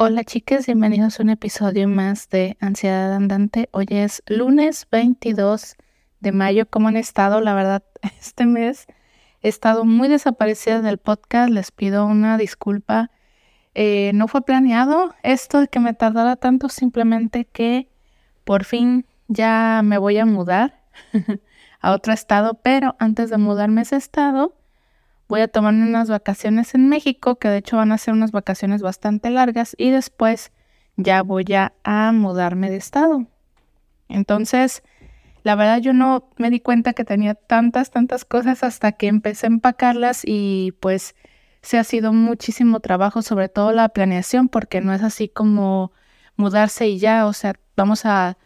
Hola chicas, bienvenidos a un episodio más de Ansiedad Andante. Hoy es lunes 22 de mayo. ¿Cómo han estado? La verdad, este mes he estado muy desaparecida del podcast. Les pido una disculpa. Eh, no fue planeado esto de que me tardara tanto, simplemente que por fin ya me voy a mudar a otro estado, pero antes de mudarme a ese estado, voy a tomarme unas vacaciones en México, que de hecho van a ser unas vacaciones bastante largas, y después ya voy a, a mudarme de estado. Entonces, la verdad yo no me di cuenta que tenía tantas, tantas cosas hasta que empecé a empacarlas y pues se ha sido muchísimo trabajo, sobre todo la planeación, porque no es así como mudarse y ya, o sea, vamos a,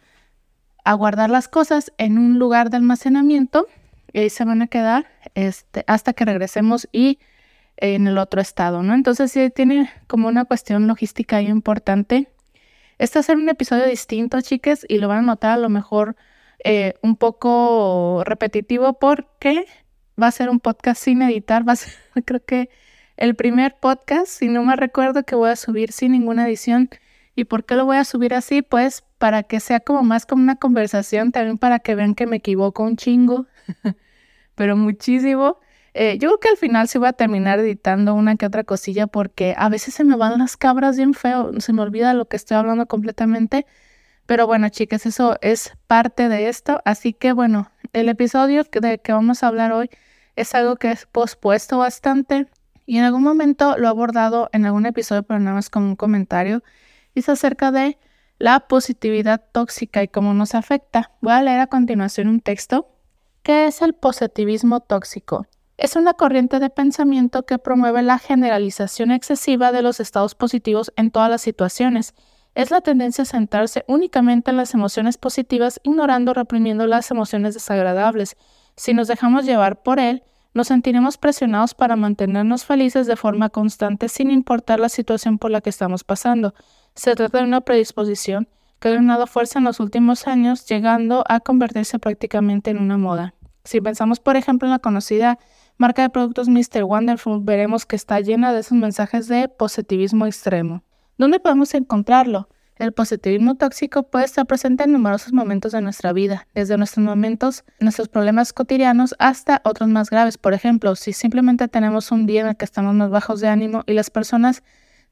a guardar las cosas en un lugar de almacenamiento y ahí se van a quedar este, hasta que regresemos y en el otro estado, ¿no? Entonces sí tiene como una cuestión logística ahí importante. Este va a ser un episodio distinto, chicas, y lo van a notar a lo mejor eh, un poco repetitivo porque va a ser un podcast sin editar, va a ser creo que el primer podcast, si no me recuerdo, que voy a subir sin ninguna edición. ¿Y por qué lo voy a subir así? Pues para que sea como más como una conversación, también para que vean que me equivoco un chingo. pero muchísimo. Eh, yo creo que al final se voy a terminar editando una que otra cosilla porque a veces se me van las cabras bien feo, se me olvida lo que estoy hablando completamente. Pero bueno, chicas, eso es parte de esto. Así que bueno, el episodio de que vamos a hablar hoy es algo que es pospuesto bastante y en algún momento lo he abordado en algún episodio, pero nada más como un comentario. Y es acerca de la positividad tóxica y cómo nos afecta. Voy a leer a continuación un texto ¿Qué es el positivismo tóxico? Es una corriente de pensamiento que promueve la generalización excesiva de los estados positivos en todas las situaciones. Es la tendencia a centrarse únicamente en las emociones positivas, ignorando o reprimiendo las emociones desagradables. Si nos dejamos llevar por él, nos sentiremos presionados para mantenernos felices de forma constante sin importar la situación por la que estamos pasando. Se trata de una predisposición que ha ganado fuerza en los últimos años, llegando a convertirse prácticamente en una moda. Si pensamos, por ejemplo, en la conocida marca de productos Mr. Wonderful, veremos que está llena de esos mensajes de positivismo extremo. ¿Dónde podemos encontrarlo? El positivismo tóxico puede estar presente en numerosos momentos de nuestra vida, desde nuestros momentos, nuestros problemas cotidianos hasta otros más graves. Por ejemplo, si simplemente tenemos un día en el que estamos más bajos de ánimo y las personas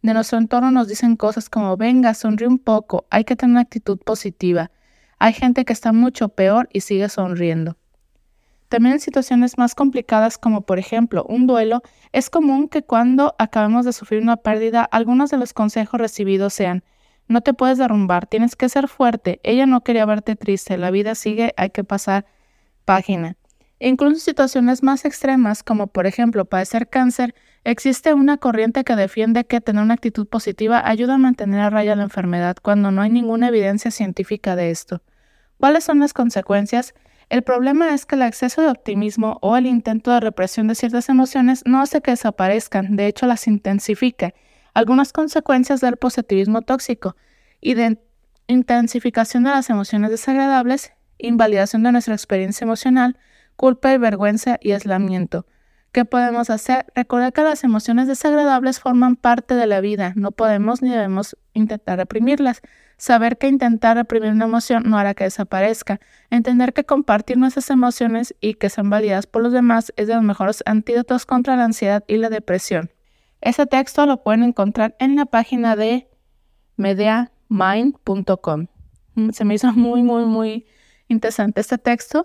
de nuestro entorno nos dicen cosas como venga, sonríe un poco, hay que tener una actitud positiva. Hay gente que está mucho peor y sigue sonriendo. También en situaciones más complicadas como por ejemplo un duelo, es común que cuando acabemos de sufrir una pérdida, algunos de los consejos recibidos sean no te puedes derrumbar, tienes que ser fuerte, ella no quería verte triste, la vida sigue, hay que pasar página. Incluso en situaciones más extremas como por ejemplo padecer cáncer, Existe una corriente que defiende que tener una actitud positiva ayuda a mantener a raya la enfermedad cuando no hay ninguna evidencia científica de esto. ¿Cuáles son las consecuencias? El problema es que el exceso de optimismo o el intento de represión de ciertas emociones no hace que desaparezcan, de hecho las intensifica. Algunas consecuencias del positivismo tóxico y de intensificación de las emociones desagradables, invalidación de nuestra experiencia emocional, culpa y vergüenza y aislamiento. ¿Qué podemos hacer? Recordar que las emociones desagradables forman parte de la vida. No podemos ni debemos intentar reprimirlas. Saber que intentar reprimir una emoción no hará que desaparezca. Entender que compartir nuestras emociones y que sean validadas por los demás es de los mejores antídotos contra la ansiedad y la depresión. Ese texto lo pueden encontrar en la página de mediamind.com. Mm, se me hizo muy, muy, muy interesante este texto.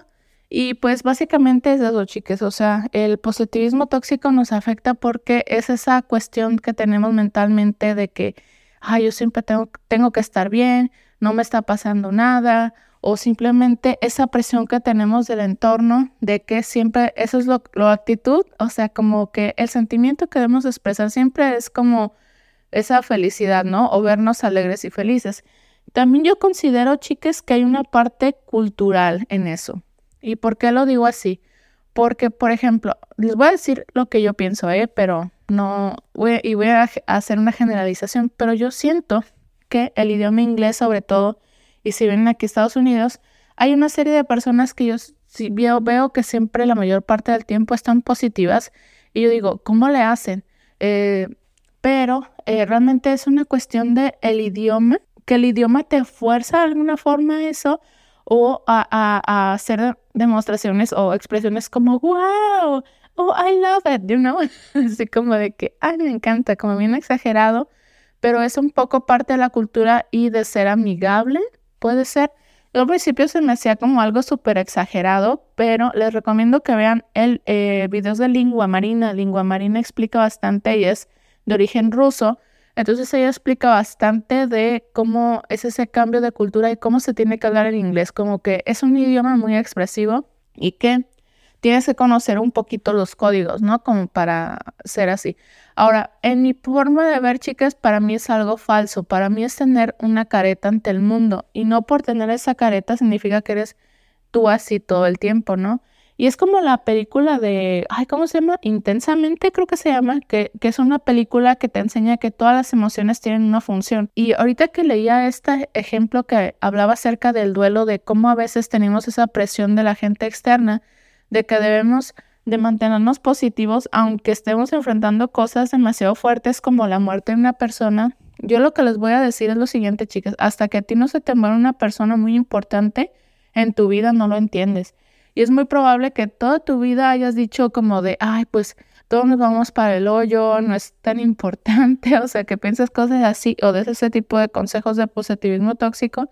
Y pues básicamente es eso, chiques. O sea, el positivismo tóxico nos afecta porque es esa cuestión que tenemos mentalmente de que, ay, yo siempre tengo, tengo que estar bien, no me está pasando nada, o simplemente esa presión que tenemos del entorno de que siempre, eso es lo, lo actitud, o sea, como que el sentimiento que debemos expresar siempre es como esa felicidad, ¿no? O vernos alegres y felices. También yo considero, chiques, que hay una parte cultural en eso. ¿Y por qué lo digo así? Porque, por ejemplo, les voy a decir lo que yo pienso, ¿eh? Pero no, voy, y voy a hacer una generalización, pero yo siento que el idioma inglés, sobre todo, y si vienen aquí a Estados Unidos, hay una serie de personas que yo veo, veo que siempre la mayor parte del tiempo están positivas y yo digo, ¿cómo le hacen? Eh, pero eh, realmente es una cuestión de idioma, que el idioma te fuerza de alguna forma eso o a, a, hacer demostraciones o expresiones como wow, oh, I love it, you know, así como de que, ay, me encanta, como bien exagerado, pero es un poco parte de la cultura y de ser amigable, puede ser. Al principio se me hacía como algo súper exagerado, pero les recomiendo que vean el eh, videos de Lingua Marina. Lingua Marina explica bastante y es de origen ruso. Entonces ella explica bastante de cómo es ese cambio de cultura y cómo se tiene que hablar en inglés, como que es un idioma muy expresivo y que tienes que conocer un poquito los códigos, ¿no? Como para ser así. Ahora, en mi forma de ver, chicas, para mí es algo falso. Para mí es tener una careta ante el mundo. Y no por tener esa careta significa que eres tú así todo el tiempo, ¿no? Y es como la película de, ay, ¿cómo se llama? Intensamente creo que se llama, que, que, es una película que te enseña que todas las emociones tienen una función. Y ahorita que leía este ejemplo que hablaba acerca del duelo, de cómo a veces tenemos esa presión de la gente externa, de que debemos de mantenernos positivos aunque estemos enfrentando cosas demasiado fuertes como la muerte de una persona. Yo lo que les voy a decir es lo siguiente, chicas, hasta que a ti no se te muera una persona muy importante en tu vida no lo entiendes. Y es muy probable que toda tu vida hayas dicho como de, ay, pues todos nos vamos para el hoyo, no es tan importante, o sea, que piensas cosas así o de ese tipo de consejos de positivismo tóxico,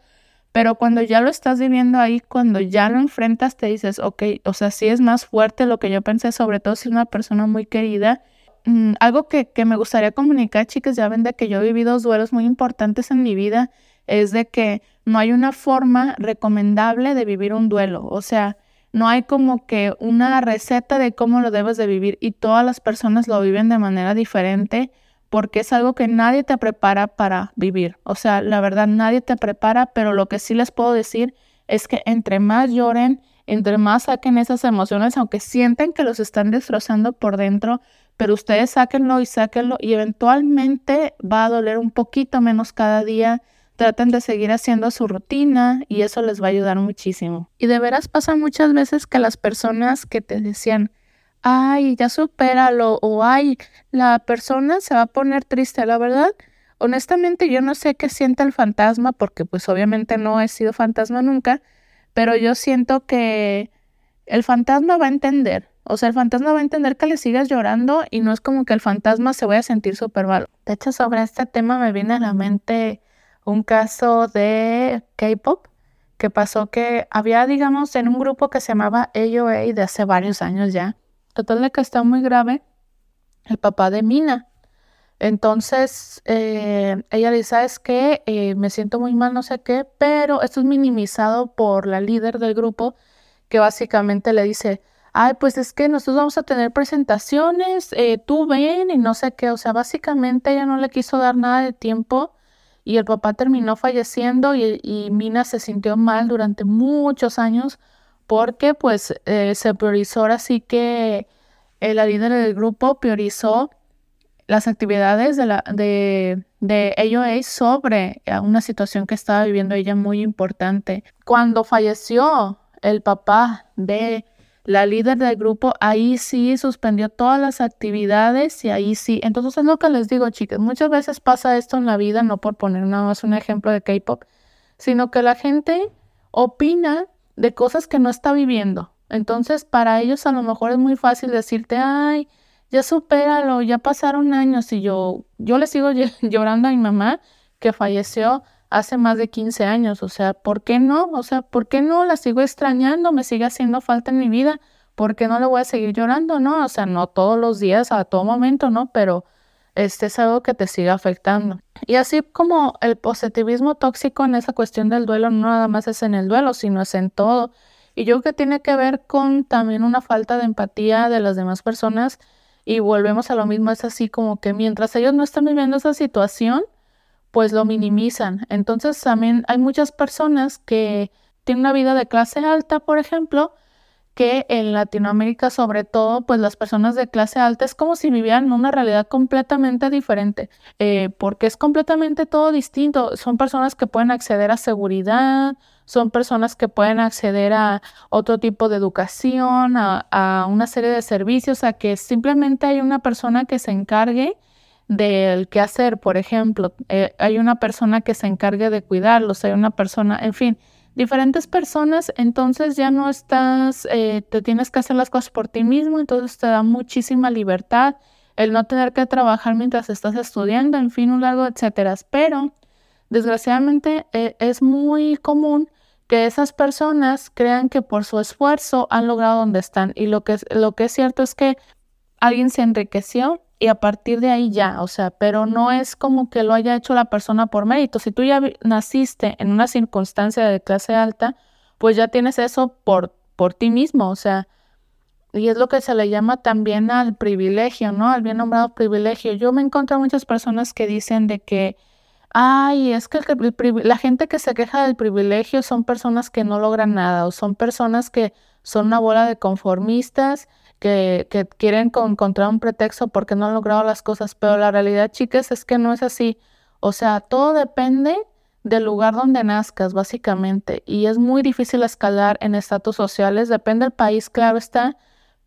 pero cuando ya lo estás viviendo ahí, cuando ya lo enfrentas, te dices, ok, o sea, sí es más fuerte lo que yo pensé, sobre todo si es una persona muy querida. Mm, algo que, que, me gustaría comunicar, chicas, ya ven de que yo he vivido duelos muy importantes en mi vida, es de que no hay una forma recomendable de vivir un duelo. O sea, no hay como que una receta de cómo lo debes de vivir y todas las personas lo viven de manera diferente porque es algo que nadie te prepara para vivir. O sea, la verdad, nadie te prepara, pero lo que sí les puedo decir es que entre más lloren, entre más saquen esas emociones, aunque sienten que los están destrozando por dentro, pero ustedes sáquenlo y sáquenlo y eventualmente va a doler un poquito menos cada día. Traten de seguir haciendo su rutina y eso les va a ayudar muchísimo. Y de veras pasa muchas veces que las personas que te decían, ay, ya supéralo, o ay, la persona se va a poner triste, la verdad. Honestamente, yo no sé qué siente el fantasma, porque pues obviamente no he sido fantasma nunca, pero yo siento que el fantasma va a entender. O sea, el fantasma va a entender que le sigas llorando y no es como que el fantasma se vaya a sentir súper mal. De hecho, sobre este tema me viene a la mente un caso de K-pop que pasó que había, digamos, en un grupo que se llamaba AOA de hace varios años ya, Total de que está muy grave el papá de Mina. Entonces, eh, ella dice, ¿sabes qué? Eh, me siento muy mal, no sé qué, pero esto es minimizado por la líder del grupo, que básicamente le dice, ay, pues es que nosotros vamos a tener presentaciones, eh, tú ven y no sé qué, o sea, básicamente ella no le quiso dar nada de tiempo y el papá terminó falleciendo y, y Mina se sintió mal durante muchos años porque pues eh, se priorizó así que eh, la líder del grupo priorizó las actividades de, la, de, de AOA sobre una situación que estaba viviendo ella muy importante. Cuando falleció el papá de la líder del grupo, ahí sí suspendió todas las actividades y ahí sí. Entonces es lo que les digo, chicas, muchas veces pasa esto en la vida, no por poner nada más un ejemplo de K-Pop, sino que la gente opina de cosas que no está viviendo. Entonces, para ellos a lo mejor es muy fácil decirte, ay, ya supéralo, ya pasaron años y yo, yo le sigo llorando a mi mamá que falleció hace más de 15 años. O sea, ¿por qué no? O sea, ¿por qué no la sigo extrañando? Me sigue haciendo falta en mi vida. ¿Por qué no le voy a seguir llorando? No, o sea, no todos los días, a todo momento, ¿no? Pero este es algo que te sigue afectando. Y así como el positivismo tóxico en esa cuestión del duelo no nada más es en el duelo, sino es en todo. Y yo creo que tiene que ver con también una falta de empatía de las demás personas y volvemos a lo mismo, es así como que mientras ellos no están viviendo esa situación, pues lo minimizan. Entonces también hay muchas personas que tienen una vida de clase alta, por ejemplo, que en Latinoamérica, sobre todo, pues las personas de clase alta es como si vivieran una realidad completamente diferente, eh, porque es completamente todo distinto. Son personas que pueden acceder a seguridad, son personas que pueden acceder a otro tipo de educación, a, a una serie de servicios, a que simplemente hay una persona que se encargue del qué hacer, por ejemplo, eh, hay una persona que se encargue de cuidarlos, hay una persona, en fin, diferentes personas, entonces ya no estás, eh, te tienes que hacer las cosas por ti mismo, entonces te da muchísima libertad el no tener que trabajar mientras estás estudiando, en fin, un largo, etcétera. Pero, desgraciadamente, eh, es muy común que esas personas crean que por su esfuerzo han logrado donde están. Y lo que, lo que es cierto es que alguien se enriqueció y a partir de ahí ya, o sea, pero no es como que lo haya hecho la persona por mérito. Si tú ya naciste en una circunstancia de clase alta, pues ya tienes eso por, por ti mismo, o sea, y es lo que se le llama también al privilegio, ¿no? Al bien nombrado privilegio. Yo me encuentro muchas personas que dicen de que, ay, es que la gente que se queja del privilegio son personas que no logran nada o son personas que son una bola de conformistas que, quieren encontrar un pretexto porque no han logrado las cosas, pero la realidad, chicas, es que no es así. O sea, todo depende del lugar donde nazcas, básicamente, y es muy difícil escalar en estatus sociales, depende del país, claro está,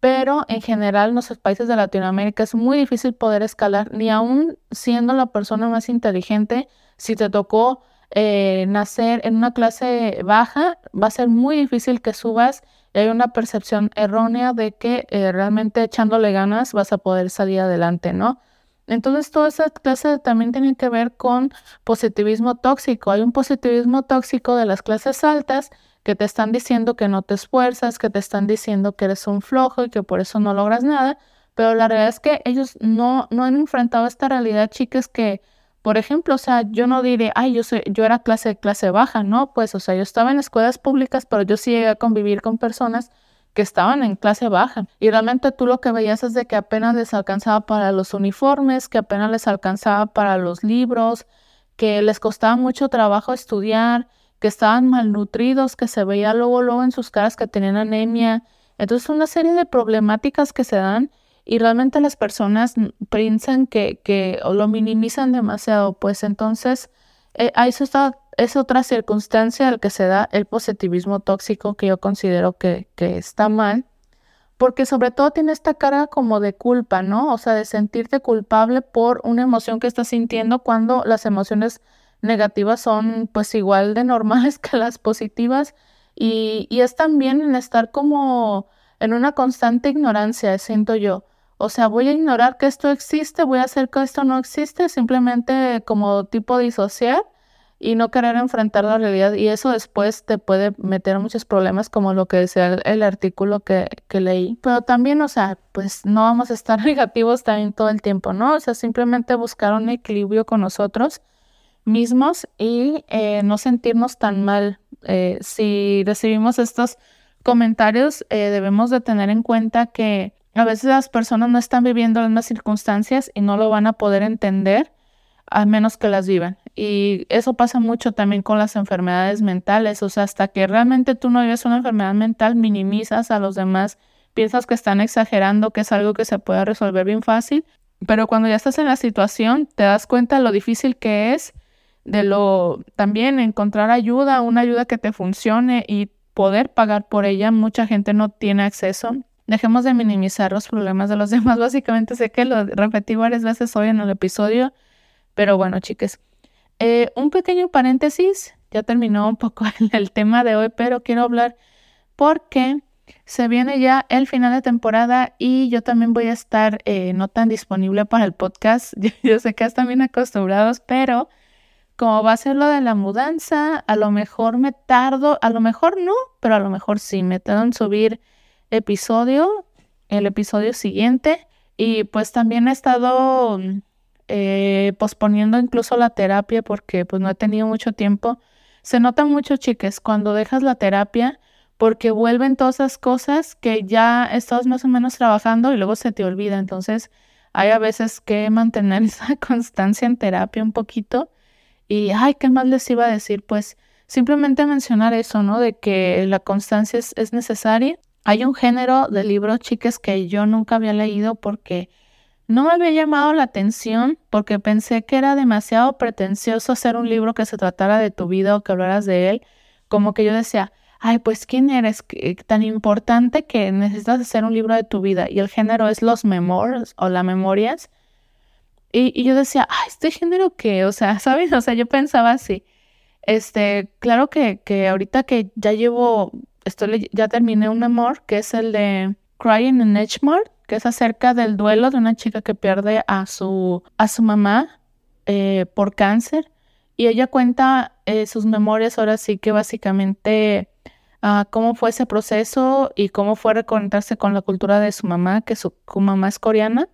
pero en general en los países de Latinoamérica es muy difícil poder escalar, ni aún siendo la persona más inteligente, si te tocó eh, nacer en una clase baja, va a ser muy difícil que subas hay una percepción errónea de que eh, realmente echándole ganas vas a poder salir adelante, ¿no? Entonces, toda esa clase también tiene que ver con positivismo tóxico. Hay un positivismo tóxico de las clases altas que te están diciendo que no te esfuerzas, que te están diciendo que eres un flojo y que por eso no logras nada, pero la realidad es que ellos no, no han enfrentado esta realidad, chicas, que por ejemplo, o sea, yo no diré, ay, yo, soy, yo era clase, clase baja, ¿no? Pues, o sea, yo estaba en escuelas públicas, pero yo sí llegué a convivir con personas que estaban en clase baja. Y realmente tú lo que veías es de que apenas les alcanzaba para los uniformes, que apenas les alcanzaba para los libros, que les costaba mucho trabajo estudiar, que estaban malnutridos, que se veía luego, luego en sus caras que tenían anemia. Entonces, una serie de problemáticas que se dan y realmente las personas piensan que, que o lo minimizan demasiado, pues entonces eh, eso está, es otra circunstancia al que se da el positivismo tóxico que yo considero que, que está mal, porque sobre todo tiene esta cara como de culpa, ¿no? O sea, de sentirte culpable por una emoción que estás sintiendo cuando las emociones negativas son pues igual de normales que las positivas y, y es también en estar como en una constante ignorancia, siento yo. O sea, voy a ignorar que esto existe, voy a hacer que esto no existe, simplemente como tipo disociar y no querer enfrentar la realidad. Y eso después te puede meter muchos problemas, como lo que decía el, artículo que, que, leí. Pero también, o sea, pues no vamos a estar negativos también todo el tiempo, ¿no? O sea, simplemente buscar un equilibrio con nosotros mismos y eh, no sentirnos tan mal. Eh, si recibimos estos comentarios, eh, debemos de tener en cuenta que a veces las personas no están viviendo las mismas circunstancias y no lo van a poder entender a menos que las vivan. Y eso pasa mucho también con las enfermedades mentales. O sea, hasta que realmente tú no vives una enfermedad mental, minimizas a los demás, piensas que están exagerando, que es algo que se puede resolver bien fácil. Pero cuando ya estás en la situación, te das cuenta de lo difícil que es, de lo también encontrar ayuda, una ayuda que te funcione y poder pagar por ella. Mucha gente no tiene acceso Dejemos de minimizar los problemas de los demás. Básicamente sé que lo repetí varias veces hoy en el episodio, pero bueno, chicas. Eh, un pequeño paréntesis, ya terminó un poco el, tema de hoy, pero quiero hablar porque se viene ya el final de temporada y yo también voy a estar eh, no tan disponible para el podcast. Yo, sé que están bien acostumbrados, pero como va a ser lo de la mudanza, a lo mejor me tardo, a lo mejor no, pero a lo mejor sí, me tardo en subir episodio, el episodio siguiente. Y pues también he estado eh, posponiendo incluso la terapia porque pues no he tenido mucho tiempo. Se nota mucho, chicas, cuando dejas la terapia porque vuelven todas esas cosas que ya estás más o menos trabajando y luego se te olvida. Entonces hay a veces que mantener esa constancia en terapia un poquito. Y, ay, ¿qué más les iba a decir? Pues simplemente mencionar eso, ¿no? De que la constancia es necesaria hay un género de libros, chicas, que yo nunca había leído porque no me había llamado la atención, porque pensé que era demasiado pretencioso hacer un libro que se tratara de tu vida o que hablaras de él. Como que yo decía, ay, pues ¿quién eres tan importante que necesitas hacer un libro de tu vida? Y el género es los memoirs o las memorias. Y, yo decía, ay, ¿este género qué? O sea, ¿sabes? O sea, yo pensaba así. Este, claro que, que ahorita que ya llevo, estoy, ya terminé un amor, que es el de Crying in Edgemore, que es acerca del duelo de una chica que pierde a su, a su mamá eh, por cáncer. Y ella cuenta eh, sus memorias ahora sí que básicamente ah, cómo fue ese proceso y cómo fue reconectarse con la cultura de su mamá, que su, mamá es coreana.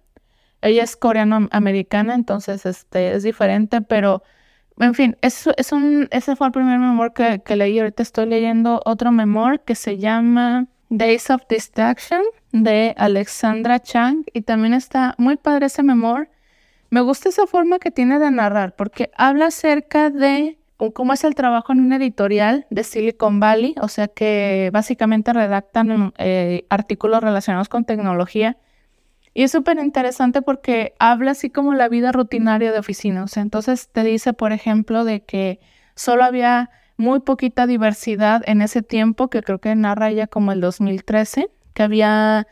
Ella es coreano-americana, entonces este, es diferente, pero en fin, es, es un, ese fue el primer memor que, leí. Ahorita estoy leyendo otro memor que se llama Days of Distraction de Alexandra Chang y también está muy padre ese memor. Me gusta esa forma que tiene de narrar porque habla acerca de cómo es el trabajo en un editorial de Silicon Valley, o sea que básicamente redactan eh, artículos relacionados con tecnología. Y es súper interesante porque habla así como la vida rutinaria de oficina. O sea, entonces te dice, por ejemplo, de que solo había muy poquita diversidad en ese tiempo, que creo que narra ella como el 2013, que había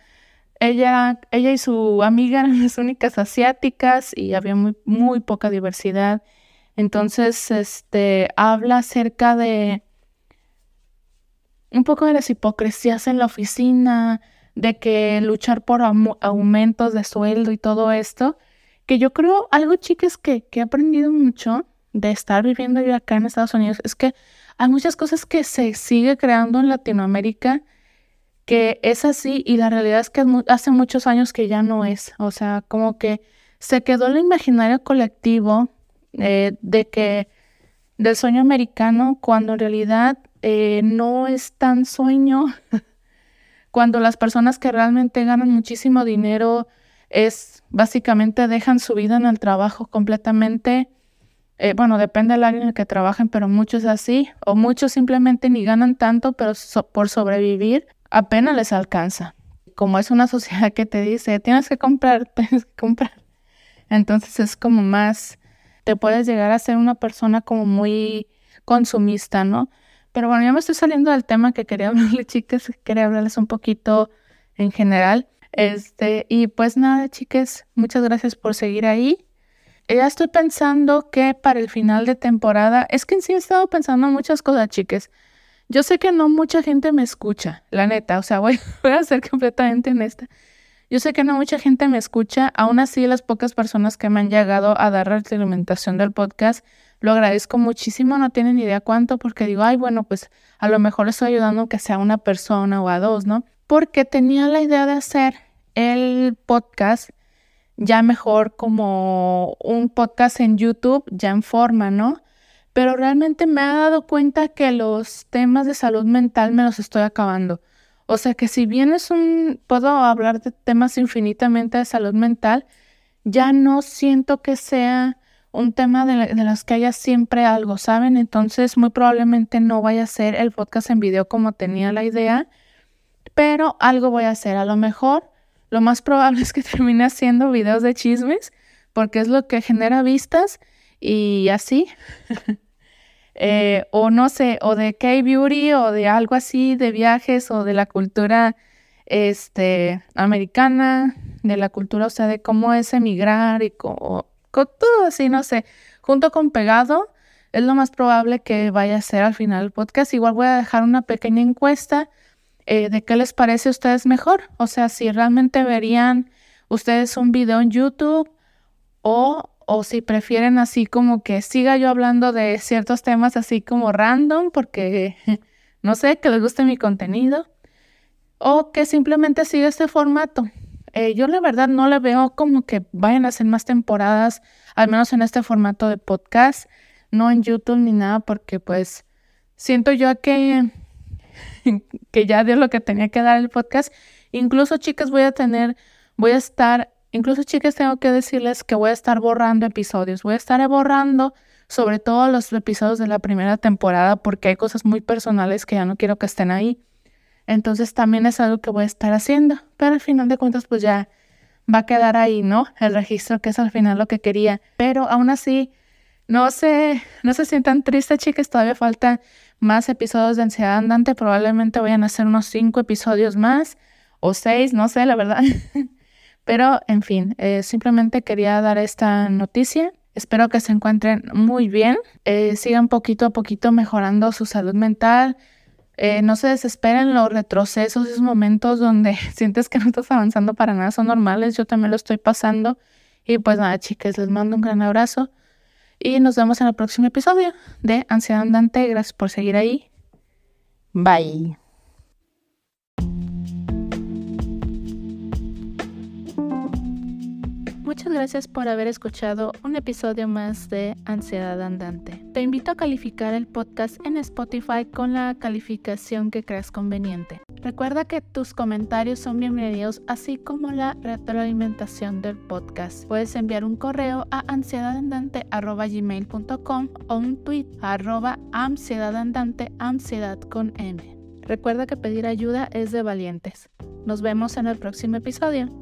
ella, ella y su amiga eran las únicas asiáticas y había muy, muy poca diversidad. Entonces, este, habla acerca de un poco de las hipocresías en la oficina, de que luchar por aumentos de sueldo y todo esto, que yo creo algo, chicas, que, que he aprendido mucho de estar viviendo yo acá en Estados Unidos, es que hay muchas cosas que se sigue creando en Latinoamérica que es así y la realidad es que hace muchos años que ya no es. O sea, como que se quedó el imaginario colectivo eh, de que del sueño americano cuando en realidad eh, no es tan sueño. cuando las personas que realmente ganan muchísimo dinero es básicamente dejan su vida en el trabajo completamente eh, bueno, depende del área en el que trabajen, pero muchos así, o muchos simplemente ni ganan tanto, pero por sobrevivir apenas les alcanza. Como es una sociedad que te dice, tienes que comprar, tienes que comprar. Entonces es como más, te puedes llegar a ser una persona como muy consumista, ¿no? Pero bueno, ya me estoy saliendo del tema que quería hablarles, chicas, quería hablarles un poquito en general. Este, y pues nada, chicas, muchas gracias por seguir ahí ya estoy pensando que para el final de temporada, es que en sí he estado pensando muchas cosas, chiques. Yo sé que no mucha gente me escucha, la neta, o sea, voy, voy a ser completamente honesta. Yo sé que no mucha gente me escucha, aún así las pocas personas que me han llegado a dar la alimentación del podcast, lo agradezco muchísimo, no tienen ni idea cuánto, porque digo, ay, bueno, pues a lo mejor estoy ayudando que sea una persona o a dos, ¿no? Porque tenía la idea de hacer el podcast ya mejor como un podcast en YouTube, ya en forma, ¿no? Pero realmente me he dado cuenta que los temas de salud mental me los estoy acabando. O sea que si bien es un, puedo hablar de temas infinitamente de salud mental, ya no siento que sea un tema de, de, los que haya siempre algo, ¿saben? Entonces muy probablemente no vaya a ser el podcast en video como tenía la idea, pero algo voy a hacer. A lo mejor lo más probable es que termine haciendo videos de chismes porque es lo que genera vistas y así. Eh, o no sé, o de K-Beauty o de algo así, de viajes o de la cultura este, americana, de la cultura, o sea, de cómo es emigrar y con, con todo así, no sé, junto con pegado, es lo más probable que vaya a ser al final del podcast. Igual voy a dejar una pequeña encuesta eh, de qué les parece a ustedes mejor. O sea, si realmente verían ustedes un video en YouTube o, o si prefieren así como que siga yo hablando de ciertos temas así como random porque no sé, que les guste mi contenido o que simplemente siga este formato. Eh, yo la verdad no le veo como que vayan a hacer más temporadas, al menos en este formato de podcast, no en YouTube ni nada, porque pues siento yo que que ya dio lo que tenía que dar el podcast. Incluso, chicas, voy a tener, voy a estar, incluso, chicas, tengo que decirles que voy a estar borrando episodios. Voy a estar borrando sobre todo los episodios de la primera temporada porque hay cosas muy personales que ya no quiero que estén ahí. Entonces también es algo que voy a estar haciendo. Pero al final de cuentas, pues ya va a quedar ahí, ¿no? El registro, que es al final lo que quería. Pero aún así, no se, no se sientan tristes, chicas. Todavía falta más episodios de ansiedad andante. Probablemente vayan a ser unos cinco episodios más o seis, no sé, la verdad. Pero, en fin, eh, simplemente quería dar esta noticia. Espero que se encuentren muy bien, eh, sigan poquito a poquito mejorando su salud mental. Eh, no se desesperen los retrocesos, esos momentos donde sientes que no estás avanzando para nada son normales. Yo también lo estoy pasando. Y pues nada, chicas, les mando un gran abrazo. Y nos vemos en el próximo episodio de Ansiedad Andante. Gracias por seguir ahí. Bye. Muchas gracias por haber escuchado un episodio más de Ansiedad Andante. Te invito a calificar el podcast en Spotify con la calificación que creas conveniente. Recuerda que tus comentarios son bienvenidos, así como la retroalimentación del podcast. Puedes enviar un correo a ansiedadandante.gmail.com o un tweet a ansiedadandante, ansiedad con M. Recuerda que pedir ayuda es de valientes. Nos vemos en el próximo episodio.